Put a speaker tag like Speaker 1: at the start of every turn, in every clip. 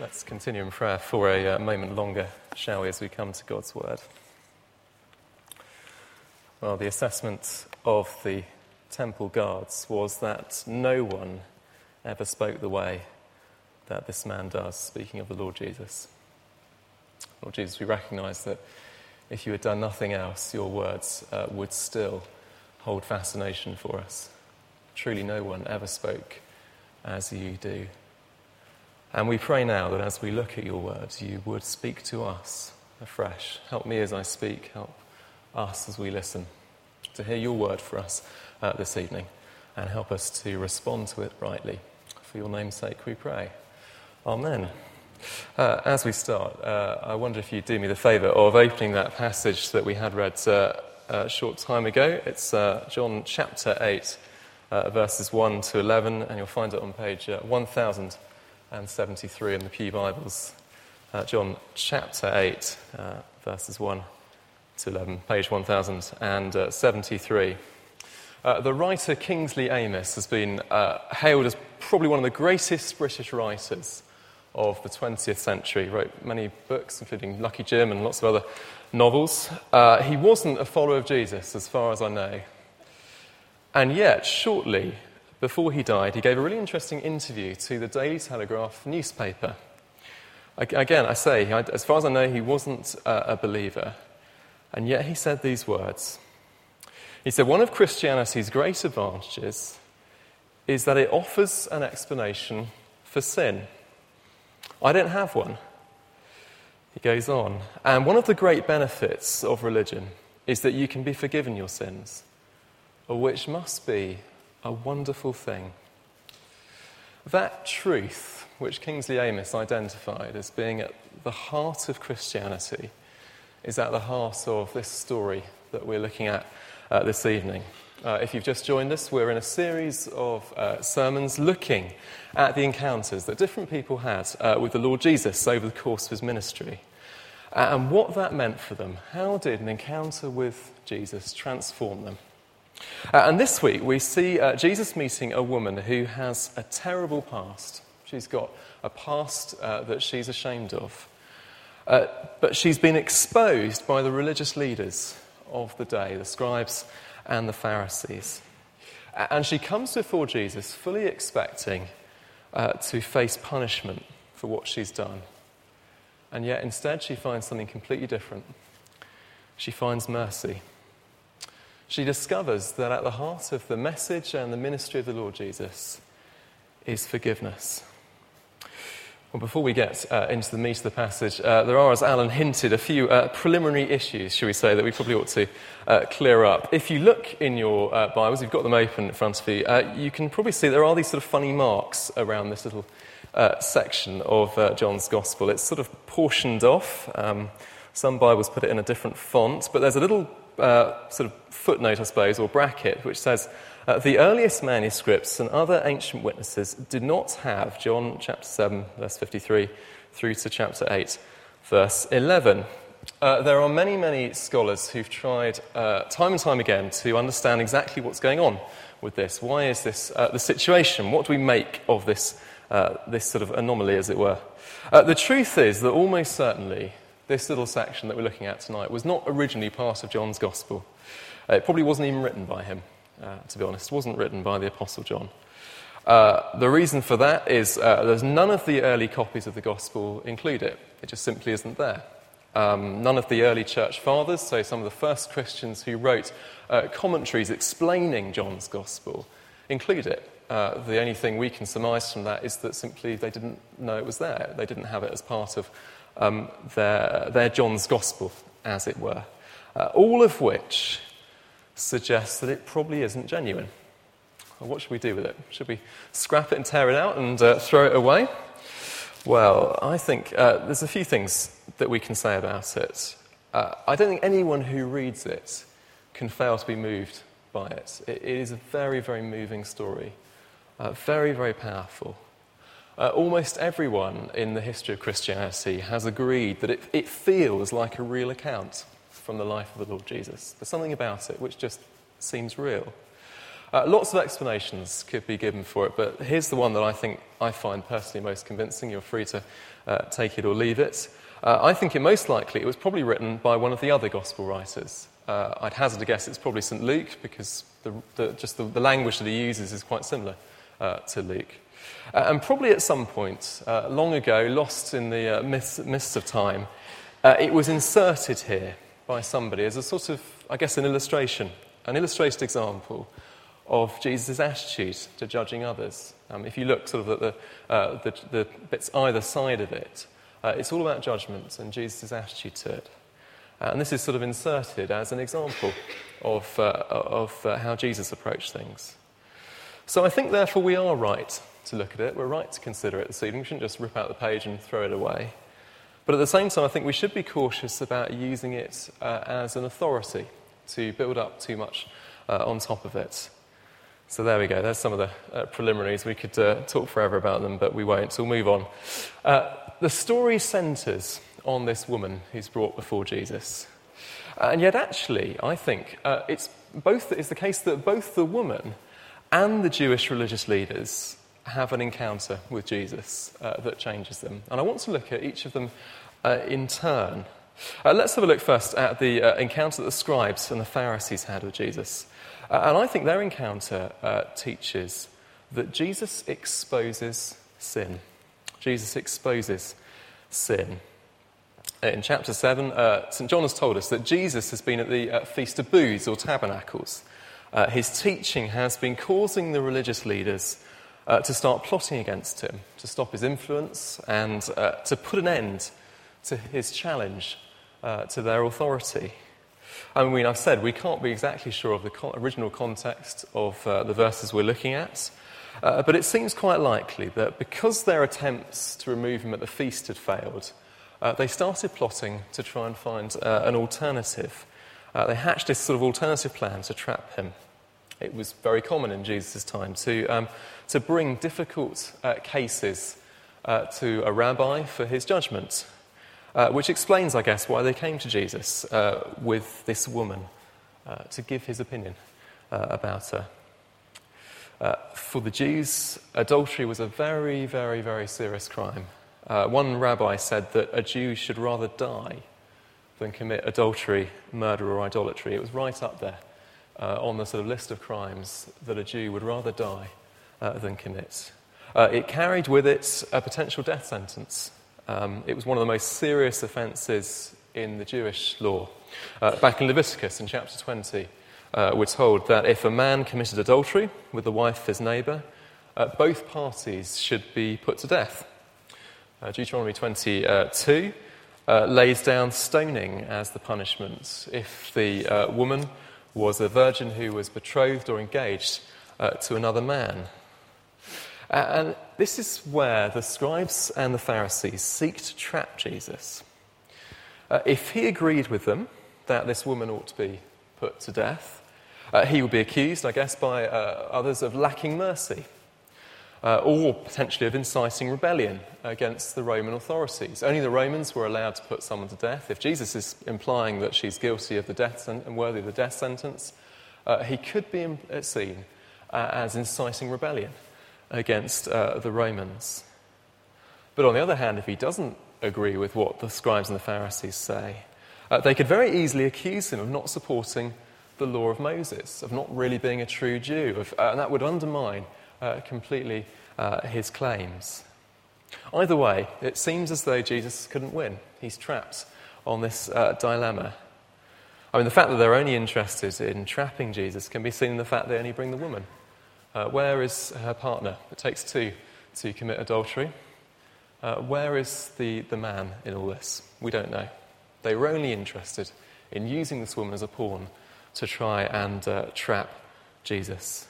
Speaker 1: Let's continue in prayer for a uh, moment longer, shall we, as we come to God's Word. Well, the assessment of the temple guards was that no one ever spoke the way that this man does, speaking of the Lord Jesus. Lord Jesus, we recognize that if you had done nothing else, your words uh, would still hold fascination for us. Truly, no one ever spoke as you do. And we pray now that as we look at your words, you would speak to us afresh. Help me as I speak, help us as we listen to hear your word for us uh, this evening, and help us to respond to it rightly. For your name's sake, we pray. Amen. Uh, as we start, uh, I wonder if you'd do me the favour of opening that passage that we had read uh, a short time ago. It's uh, John chapter 8, uh, verses 1 to 11, and you'll find it on page 1000 and 73 in the Pew Bibles. Uh, John chapter 8, uh, verses 1 to 11, page 1073. Uh, the writer Kingsley Amis has been uh, hailed as probably one of the greatest British writers of the 20th century. He wrote many books, including Lucky Jim and lots of other novels. Uh, he wasn't a follower of Jesus, as far as I know. And yet, shortly before he died, he gave a really interesting interview to the Daily Telegraph newspaper. Again, I say, as far as I know, he wasn't a believer. And yet he said these words. He said, One of Christianity's great advantages is that it offers an explanation for sin. I don't have one. He goes on. And one of the great benefits of religion is that you can be forgiven your sins, which must be a wonderful thing. That truth, which Kingsley Amis identified as being at the heart of Christianity, is at the heart of this story that we're looking at uh, this evening. Uh, if you've just joined us, we're in a series of uh, sermons looking at the encounters that different people had uh, with the Lord Jesus over the course of his ministry and what that meant for them. How did an encounter with Jesus transform them? Uh, and this week we see uh, Jesus meeting a woman who has a terrible past. She's got a past uh, that she's ashamed of. Uh, but she's been exposed by the religious leaders of the day, the scribes and the Pharisees. And she comes before Jesus fully expecting uh, to face punishment for what she's done. And yet instead she finds something completely different. She finds mercy she discovers that at the heart of the message and the ministry of the Lord Jesus is forgiveness. Well, before we get uh, into the meat of the passage, uh, there are, as Alan hinted, a few uh, preliminary issues, shall we say, that we probably ought to uh, clear up. If you look in your uh, Bibles, you've got them open in front of you, uh, you can probably see there are these sort of funny marks around this little section of John's Gospel. It's sort of portioned off. Um, some Bibles put it in a different font, but there's a little uh, sort of footnote, I suppose, or bracket, which says uh, the earliest manuscripts and other ancient witnesses did not have John chapter 7, verse 53, through to chapter 8, verse 11. Uh, there are many, many scholars who've tried uh, time and time again to understand exactly what's going on with this. Why is this uh, the situation? What do we make of this, uh, this sort of anomaly, as it were? the truth is that almost certainly this little section that we're looking at tonight was not originally part of John's Gospel. Uh, it probably wasn't even written by him, uh, to be honest. It wasn't written by the Apostle John. Uh, the reason for that is uh, there's none of the early copies of the Gospel include it. It just simply isn't there. Um, none of the early church fathers, so some of the first Christians who wrote uh, commentaries explaining John's Gospel, include it. Uh, the only thing we can surmise from that is that simply they didn't know it was there. They didn't have it as part of um, their, their John's Gospel, as it were. Uh, all of which suggests that it probably isn't genuine. Well, what should we do with it? Should we scrap it and tear it out and uh, throw it away? Well, I think uh, there's a few things that we can say about it. Uh, I don't think anyone who reads it can fail to be moved by it. It, it is a very, very moving story, uh, very, very powerful. Uh, almost everyone in the history of Christianity has agreed that it, it feels like a real account from the life of the Lord Jesus. There's something about it which just seems real. Uh, lots of explanations could be given for it, but here's the one that I think I find personally most convincing. You're free to uh, take it or leave it. Uh, I think it most likely it was probably written by one of the other gospel writers. Uh, I'd hazard a guess it's probably St. Luke because the, the, just the, the, language that he uses is quite similar uh, to Luke. Uh, and probably at some point, uh, long ago, lost in the uh, mists, mists, of time, uh, it was inserted here by somebody as a sort of, I guess, an illustration, an illustrated example of Jesus' attitude to judging others. Um, if you look sort of at the, the, the, bits either side of it, it's all about judgment and Jesus' attitude to it. Uh, and this is sort of inserted as an example of, uh, of uh, how Jesus approached things. So I think, therefore, we are right to look at it. We're right to consider it this evening. We shouldn't just rip out the page and throw it away. But at the same time, I think we should be cautious about using it uh, as an authority to build up too much uh, on top of it. So there we go. There's some of the uh, preliminaries. We could uh, talk forever about them, but we won't. So we'll move on. Uh, the story centres on this woman who's brought before Jesus. Uh, and yet, actually, I think it's, both, it's the case that both the woman and the Jewish religious leaders have an encounter with Jesus uh, that changes them. And I want to look at each of them uh, in turn. Uh, let's have a look first at the uh, encounter that the scribes and the Pharisees had with Jesus. and I think their encounter teaches that Jesus exposes sin. Jesus exposes sin in chapter 7, uh, St. John has told us that Jesus has been at the uh, Feast of Booths or Tabernacles. Uh, his teaching has been causing the religious leaders uh, to start plotting against him, to stop his influence, and uh, to put an end to his challenge uh, to their authority. I mean, I've said we can't be exactly sure of the original context of the verses we're looking at. but it seems quite likely that because their attempts to remove him at the feast had failed, uh, they started plotting to try and find uh, an alternative. Uh, they hatched this sort of alternative plan to trap him. It was very common in Jesus' time to, um, to bring difficult uh, cases uh, to a rabbi for his judgment, uh, which explains, I guess, why they came to Jesus with this woman to give his opinion about her. Uh, for the Jews, adultery was a very, very, very serious crime. Uh, one rabbi said that a Jew should rather die than commit adultery, murder, or idolatry. It was right up there uh, on the sort of list of crimes that a Jew would rather die uh, than commit. Uh, it carried with it a potential death sentence. Um, it was one of the most serious offences in the Jewish law. Uh, back in Leviticus, in chapter 20, uh, we're told that if a man committed adultery with the wife of his neighbour, both parties should be put to death. Uh, Deuteronomy 22 uh, lays down stoning as the punishment if the uh, woman was a virgin who was betrothed or engaged uh, to another man. and this is where the scribes and the Pharisees seek to trap Jesus. Uh, if he agreed with them that this woman ought to be put to death, uh, he would be accused, I guess, by others of lacking mercy uh, or potentially of inciting rebellion against the Roman authorities. Only the Romans were allowed to put someone to death. If Jesus is implying that she's guilty of the death and worthy of the death sentence, uh, he could be uh, seen uh, as inciting rebellion against uh, the Romans. But on the other hand, if he doesn't agree with what the scribes and the Pharisees say, uh, they could very easily accuse him of not supporting the law of Moses, of not really being a true Jew, of, and that would undermine uh, completely uh, his claims. Either way, it seems as though Jesus couldn't win. He's trapped on this uh, dilemma. I mean, the fact that they're only interested in trapping Jesus can be seen in the fact they only bring the woman. Uh, where is her partner? It takes two to commit adultery. Uh, where is the, the man in all this? We don't know. They were only interested in using this woman as a pawn to try and uh, trap Jesus.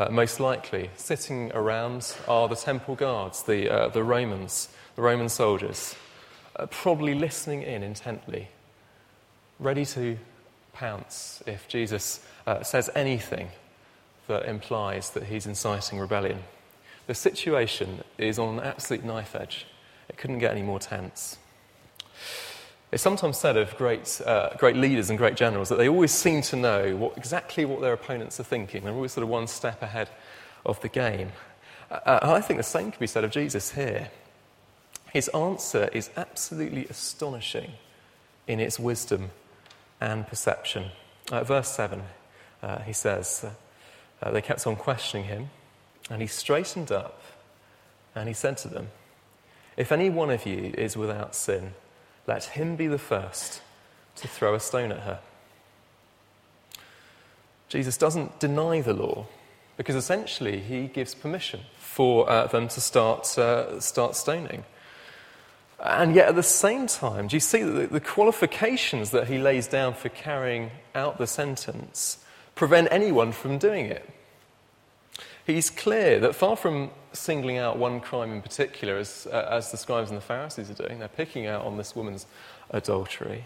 Speaker 1: Uh, most likely, sitting around are the temple guards, the, uh, the Romans, the Roman soldiers, uh, probably listening in intently, ready to pounce if Jesus uh, says anything that implies that he's inciting rebellion. The situation is on an absolute knife edge. It couldn't get any more tense. It's sometimes said of great, uh, great leaders and great generals that they always seem to know what, exactly what their opponents are thinking. They're always sort of one step ahead of the game. Uh, I think the same can be said of Jesus here. His answer is absolutely astonishing in its wisdom and perception. Uh, verse 7, uh, he says, uh, They kept on questioning him, and he straightened up and he said to them, If any one of you is without sin, let him be the first to throw a stone at her. Jesus doesn't deny the law because essentially he gives permission for uh, them to start, uh, start stoning. And yet, at the same time, do you see that the, the qualifications that he lays down for carrying out the sentence prevent anyone from doing it? He's clear that far from singling out one crime in particular, as, uh, as the scribes and the Pharisees are doing, they're picking out on this woman's adultery.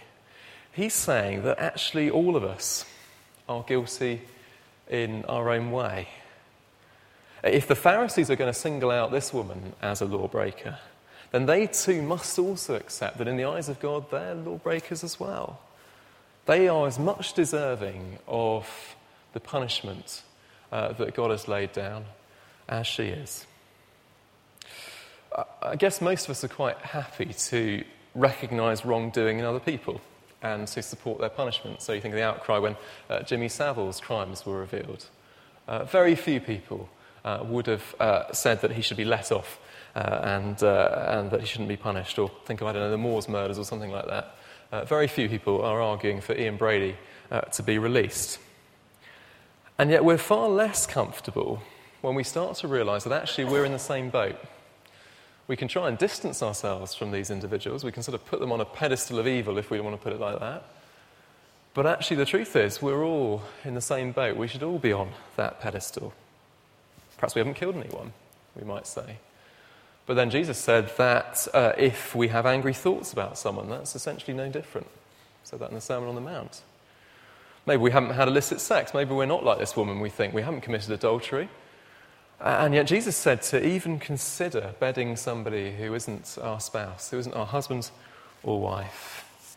Speaker 1: He's saying that actually all of us are guilty in our own way. If the Pharisees are going to single out this woman as a lawbreaker, then they too must also accept that in the eyes of God, they're lawbreakers as well. They are as much deserving of the punishment uh, that God has laid down as she is. I guess most of us are quite happy to recognise wrongdoing in other people and to support their punishment. So you think of the outcry when uh, Jimmy Savile's crimes were revealed. Uh, very few people uh, would have uh, said that he should be let off uh, and, uh, and that he shouldn't be punished, or think of, I don't know, the Moors murders or something like that. very few people are arguing for Ian Brady to be released. And yet we're far less comfortable when we start to realise that actually we're in the same boat. We can try and distance ourselves from these individuals. We can sort of put them on a pedestal of evil, if we want to put it like that. But actually, the truth is, we're all in the same boat. We should all be on that pedestal. Perhaps we haven't killed anyone, we might say. But then Jesus said that uh, if we have angry thoughts about someone, that's essentially no different. Said that in the Sermon on the Mount. Maybe we haven't had illicit sex. Maybe we're not like this woman, we think. We haven't committed adultery. And yet, Jesus said to even consider bedding somebody who isn't our spouse, who isn't our husband or wife,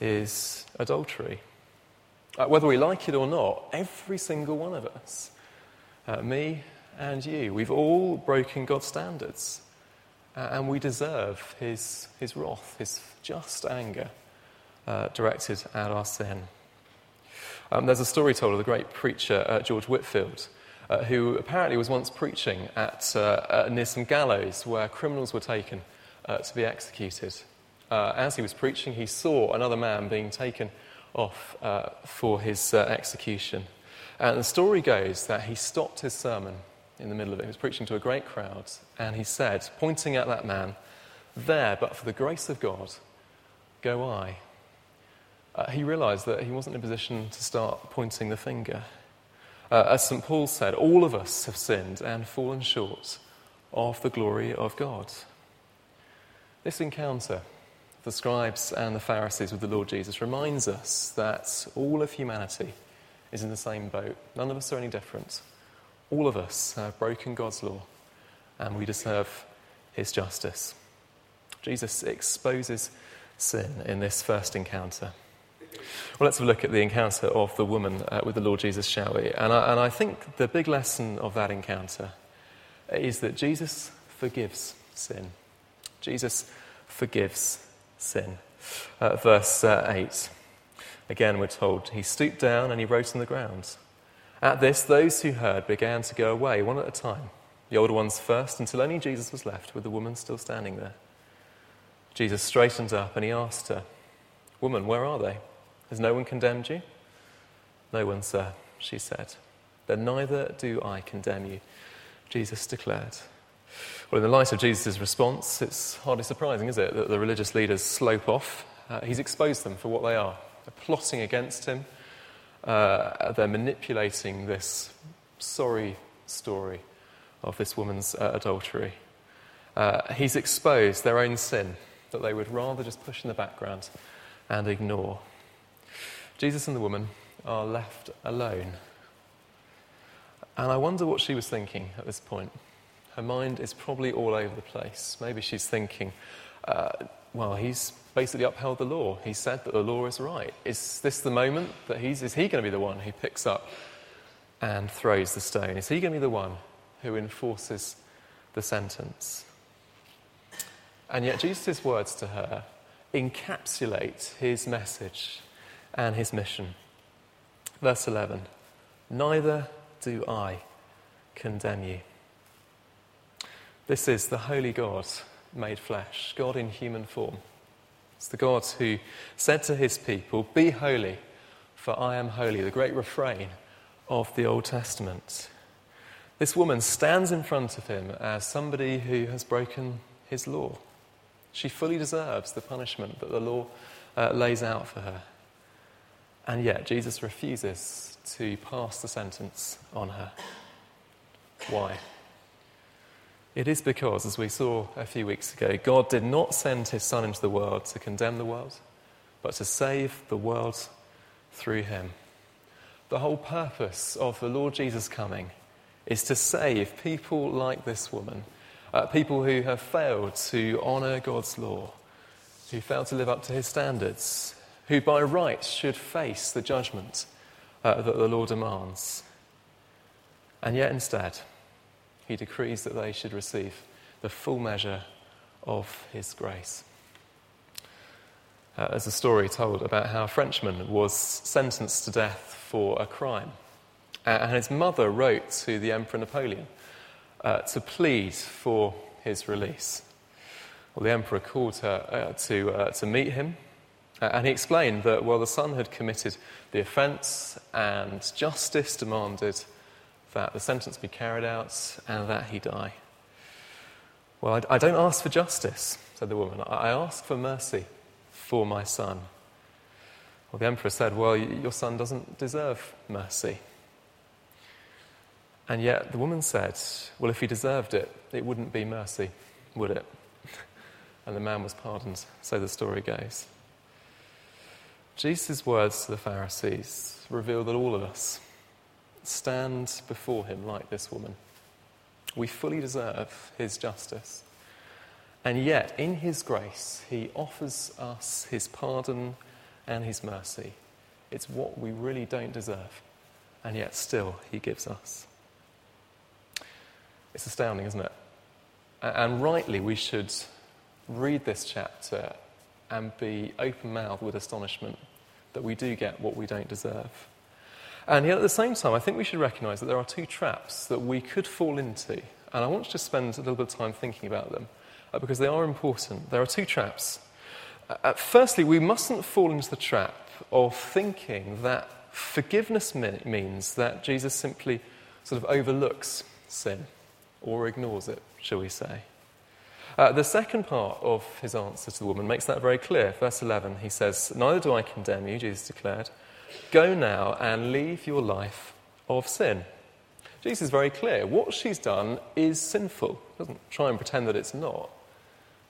Speaker 1: is adultery. Uh, whether we like it or not, every single one of us, uh, me and you, we've all broken God's standards. Uh, and we deserve his, his wrath, his just anger uh, directed at our sin. Um, there's a story told of the great preacher uh, George Whitefield, uh, who apparently was once preaching at, uh, uh, near some gallows where criminals were taken uh, to be executed. As he was preaching, he saw another man being taken off for his execution. And the story goes that he stopped his sermon in the middle of it. He was preaching to a great crowd, and he said, pointing at that man, There, but for the grace of God, go I. he realized that he wasn't in a position to start pointing the finger. Uh, as St. Paul said, all of us have sinned and fallen short of the glory of God. This encounter, the scribes and the Pharisees with the Lord Jesus, reminds us that all of humanity is in the same boat. None of us are any different. All of us have broken God's law, and we deserve his justice. Jesus exposes sin in this first encounter. Well, let's have a look at the encounter of the woman uh, with the Lord Jesus, shall we? And I, and I think the big lesson of that encounter is that Jesus forgives sin. Jesus forgives sin. Uh, verse uh, 8. Again, we're told, He stooped down and he wrote on the ground. At this, those who heard began to go away, one at a time, the older ones first, until only Jesus was left with the woman still standing there. Jesus straightened up and he asked her, Woman, where are they? Has no one condemned you? No one, sir, she said. Then neither do I condemn you, Jesus declared. Well, in the light of Jesus' response, it's hardly surprising, is it, that the religious leaders slope off. Uh, he's exposed them for what they are. They're plotting against him, uh, they're manipulating this sorry story of this woman's uh, adultery. Uh, he's exposed their own sin that they would rather just push in the background and ignore. Jesus and the woman are left alone. And I wonder what she was thinking at this point. Her mind is probably all over the place. Maybe she's thinking, uh, well, he's basically upheld the law. He said that the law is right. Is this the moment that he's, is he going to be the one who picks up and throws the stone? Is he going to be the one who enforces the sentence? And yet, Jesus' words to her encapsulate his message and his mission. Verse 11 Neither do I condemn you. This is the Holy God made flesh, God in human form. It's the God who said to his people, Be holy, for I am holy, the great refrain of the Old Testament. This woman stands in front of him as somebody who has broken his law. She fully deserves the punishment that the law uh, lays out for her. And yet, Jesus refuses to pass the sentence on her. Why? It is because, as we saw a few weeks ago, God did not send his Son into the world to condemn the world, but to save the world through him. The whole purpose of the Lord Jesus coming is to save people like this woman, uh, people who have failed to honour God's law, who failed to live up to his standards, who by right should face the judgment uh, that the law demands. And yet, instead, he decrees that they should receive the full measure of his grace. Uh, there's a story told about how a Frenchman was sentenced to death for a crime. Uh, and his mother wrote to the Emperor Napoleon uh, to plead for his release. Well, the Emperor called her uh, to, uh, to meet him, uh, and he explained that, well, the son had committed the offence, and justice demanded that the sentence be carried out and that he die. Well, I, I don't ask for justice, said the woman. I ask for mercy for my son. Well, the emperor said, Well, your son doesn't deserve mercy. And yet the woman said, Well, if he deserved it, it wouldn't be mercy, would it? And the man was pardoned. So the story goes. Jesus' words to the Pharisees reveal that all of us, stand before him like this woman. We fully deserve his justice. And yet, in his grace, he offers us his pardon and his mercy. It's what we really don't deserve, and yet still he gives us. It's astounding, isn't it? And rightly, we should read this chapter and be open mouthed with astonishment that we do get what we don't deserve. And yet at the same time, I think we should recognize that there are two traps that we could fall into. And I want to spend a little bit of time thinking about them uh, because they are important. There are two traps. Uh, firstly, we mustn't fall into the trap of thinking that forgiveness means that Jesus simply sort of overlooks sin or ignores it, shall we say. Uh, the second part of his answer to the woman makes that very clear. Verse 11, he says, Neither do I condemn you, Jesus declared. Go now and leave your life of sin. Jesus is very clear. What she's done is sinful. He doesn't try and pretend that it's not.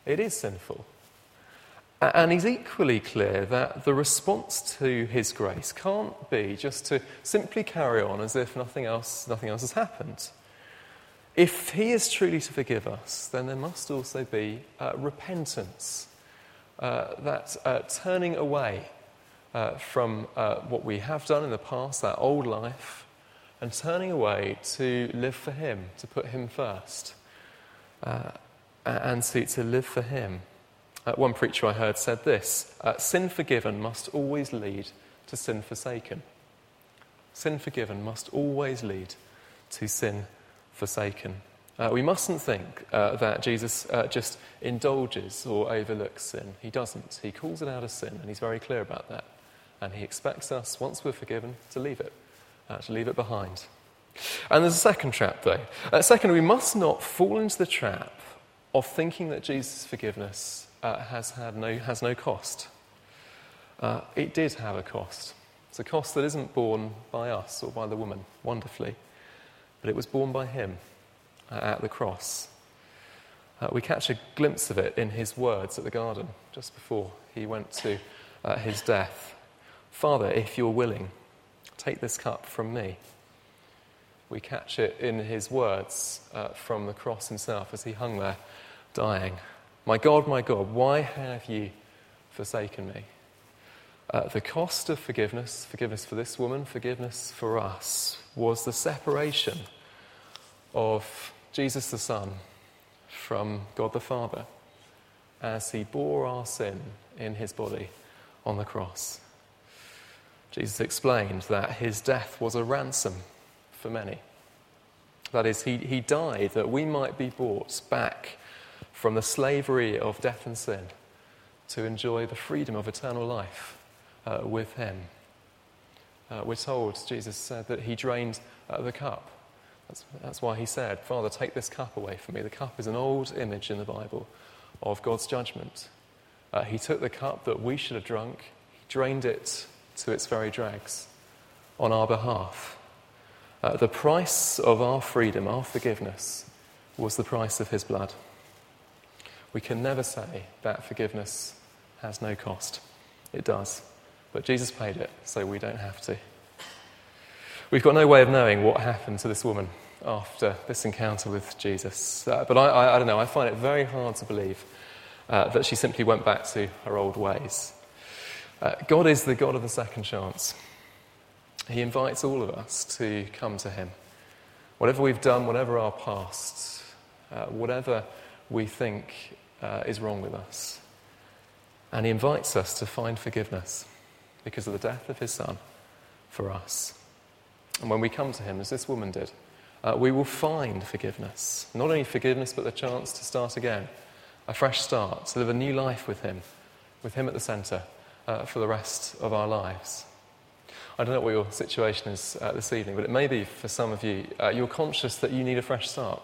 Speaker 1: It is sinful. And he's equally clear that the response to his grace can't be just to simply carry on as if nothing else, nothing else has happened. If he is truly to forgive us, then there must also be uh, repentance, uh, that uh, turning away uh, from uh, what we have done in the past, that old life, and turning away to live for Him, to put Him first, uh, and to, to live for Him. One preacher I heard said this Sin forgiven must always lead to sin forsaken. Sin forgiven must always lead to sin forsaken. Uh, we mustn't think uh, that Jesus uh, just indulges or overlooks sin. He doesn't. He calls it out as sin, and he's very clear about that. And he expects us, once we're forgiven, to leave it, uh, to leave it behind. And there's a second trap, though. Uh, second, we must not fall into the trap of thinking that Jesus' forgiveness uh, has, had no, has no cost. Uh, it did have a cost. It's a cost that isn't borne by us or by the woman, wonderfully, but it was borne by him uh, at the cross. Uh, we catch a glimpse of it in his words at the garden just before he went to uh, his death. Father, if you're willing, take this cup from me. We catch it in his words uh, from the cross himself as he hung there dying. My God, my God, why have you forsaken me? Uh, the cost of forgiveness, forgiveness for this woman, forgiveness for us, was the separation of Jesus the Son from God the Father as he bore our sin in his body on the cross. Jesus explained that his death was a ransom for many. That is, he, he died that we might be brought back from the slavery of death and sin to enjoy the freedom of eternal life uh, with him. Uh, we're told, Jesus said, that he drained uh, the cup. That's, that's why he said, Father, take this cup away from me. The cup is an old image in the Bible of God's judgment. Uh, he took the cup that we should have drunk, he drained it to its very dregs on our behalf. Uh, the price of our freedom, our forgiveness, was the price of his blood. We can never say that forgiveness has no cost. It does. But Jesus paid it, so we don't have to. We've got no way of knowing what happened to this woman after this encounter with Jesus. Uh, but I, I, I, don't know, I find it very hard to believe uh, that she simply went back to her old ways. Uh, God is the God of the second chance. He invites all of us to come to Him. Whatever we've done, whatever our past, uh, whatever we think uh, is wrong with us. And He invites us to find forgiveness because of the death of His Son for us. And when we come to Him, as this woman did, uh, we will find forgiveness. Not only forgiveness, but the chance to start again, a fresh start, to live a new life with Him, with Him at the centre uh, for the rest of our lives. I don't know what your situation is uh, this evening, but it may be for some of you, uh, you're conscious that you need a fresh start.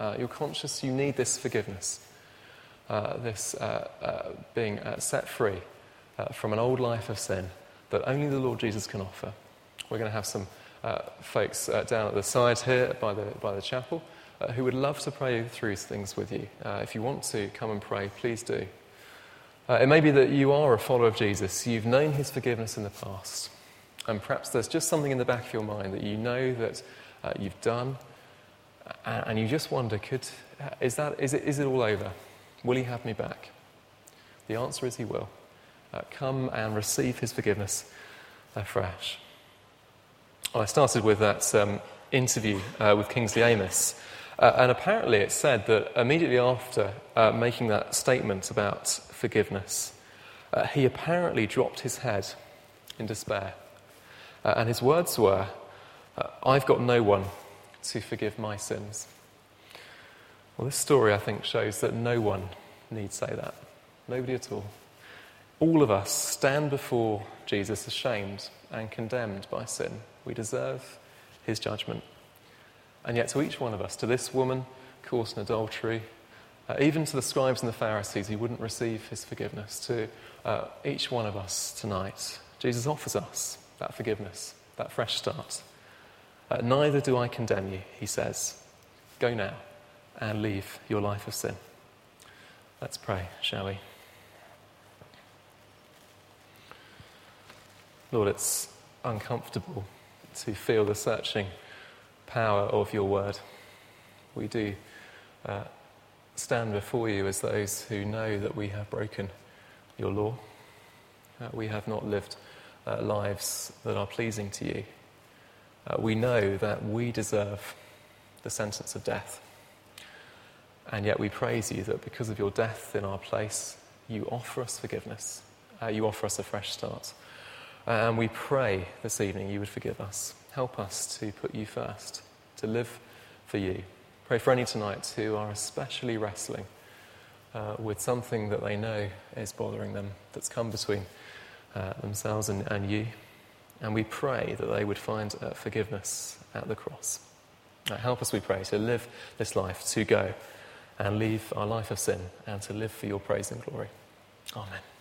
Speaker 1: Uh, you're conscious you need this forgiveness, uh, this being set free from an old life of sin that only the Lord Jesus can offer. We're going to have some uh, folks uh, down at the side here by the, by the chapel uh, who would love to pray through things with you. if you want to come and pray, please do. it may be that you are a follower of Jesus, you've known his forgiveness in the past. And perhaps there's just something in the back of your mind that you know that uh, you've done, and, and, you just wonder, could, is, that, is, it, is it all over? Will he have me back? The answer is he will. Uh, come and receive his forgiveness afresh. I started with that um, interview uh, with Kingsley Amis. Uh, and apparently, it said that immediately after uh, making that statement about forgiveness, uh, he apparently dropped his head in despair. Uh, and his words were, uh, I've got no one to forgive my sins. Well, this story, I think, shows that no one need say that. Nobody at all. All of us stand before Jesus ashamed and condemned by sin. We deserve his judgment. And yet, to each one of us, to this woman caught in adultery, uh, even to the scribes and the Pharisees he wouldn't receive his forgiveness, to uh, each one of us tonight, Jesus offers us that forgiveness, that fresh start. Uh, Neither do I condemn you, he says. Go now and leave your life of sin. Let's pray, shall we? Lord, it's uncomfortable to feel the searching power of your word. We do uh, stand before you as those who know that we have broken your law. Uh, we have not lived uh, lives that are pleasing to you. Uh, we know that we deserve the sentence of death. And yet we praise you that because of your death in our place, you offer us forgiveness. Uh, you offer us a fresh start. And we pray this evening you would forgive us. Help us to put you first, to live for you. Pray for any tonight who are especially wrestling uh, with something that they know is bothering them, that's come between uh, themselves and, and, you. And we pray that they would find uh, forgiveness at the cross. Uh, help us, we pray, to live this life, to go and leave our life of sin and to live for your praise and glory. Amen.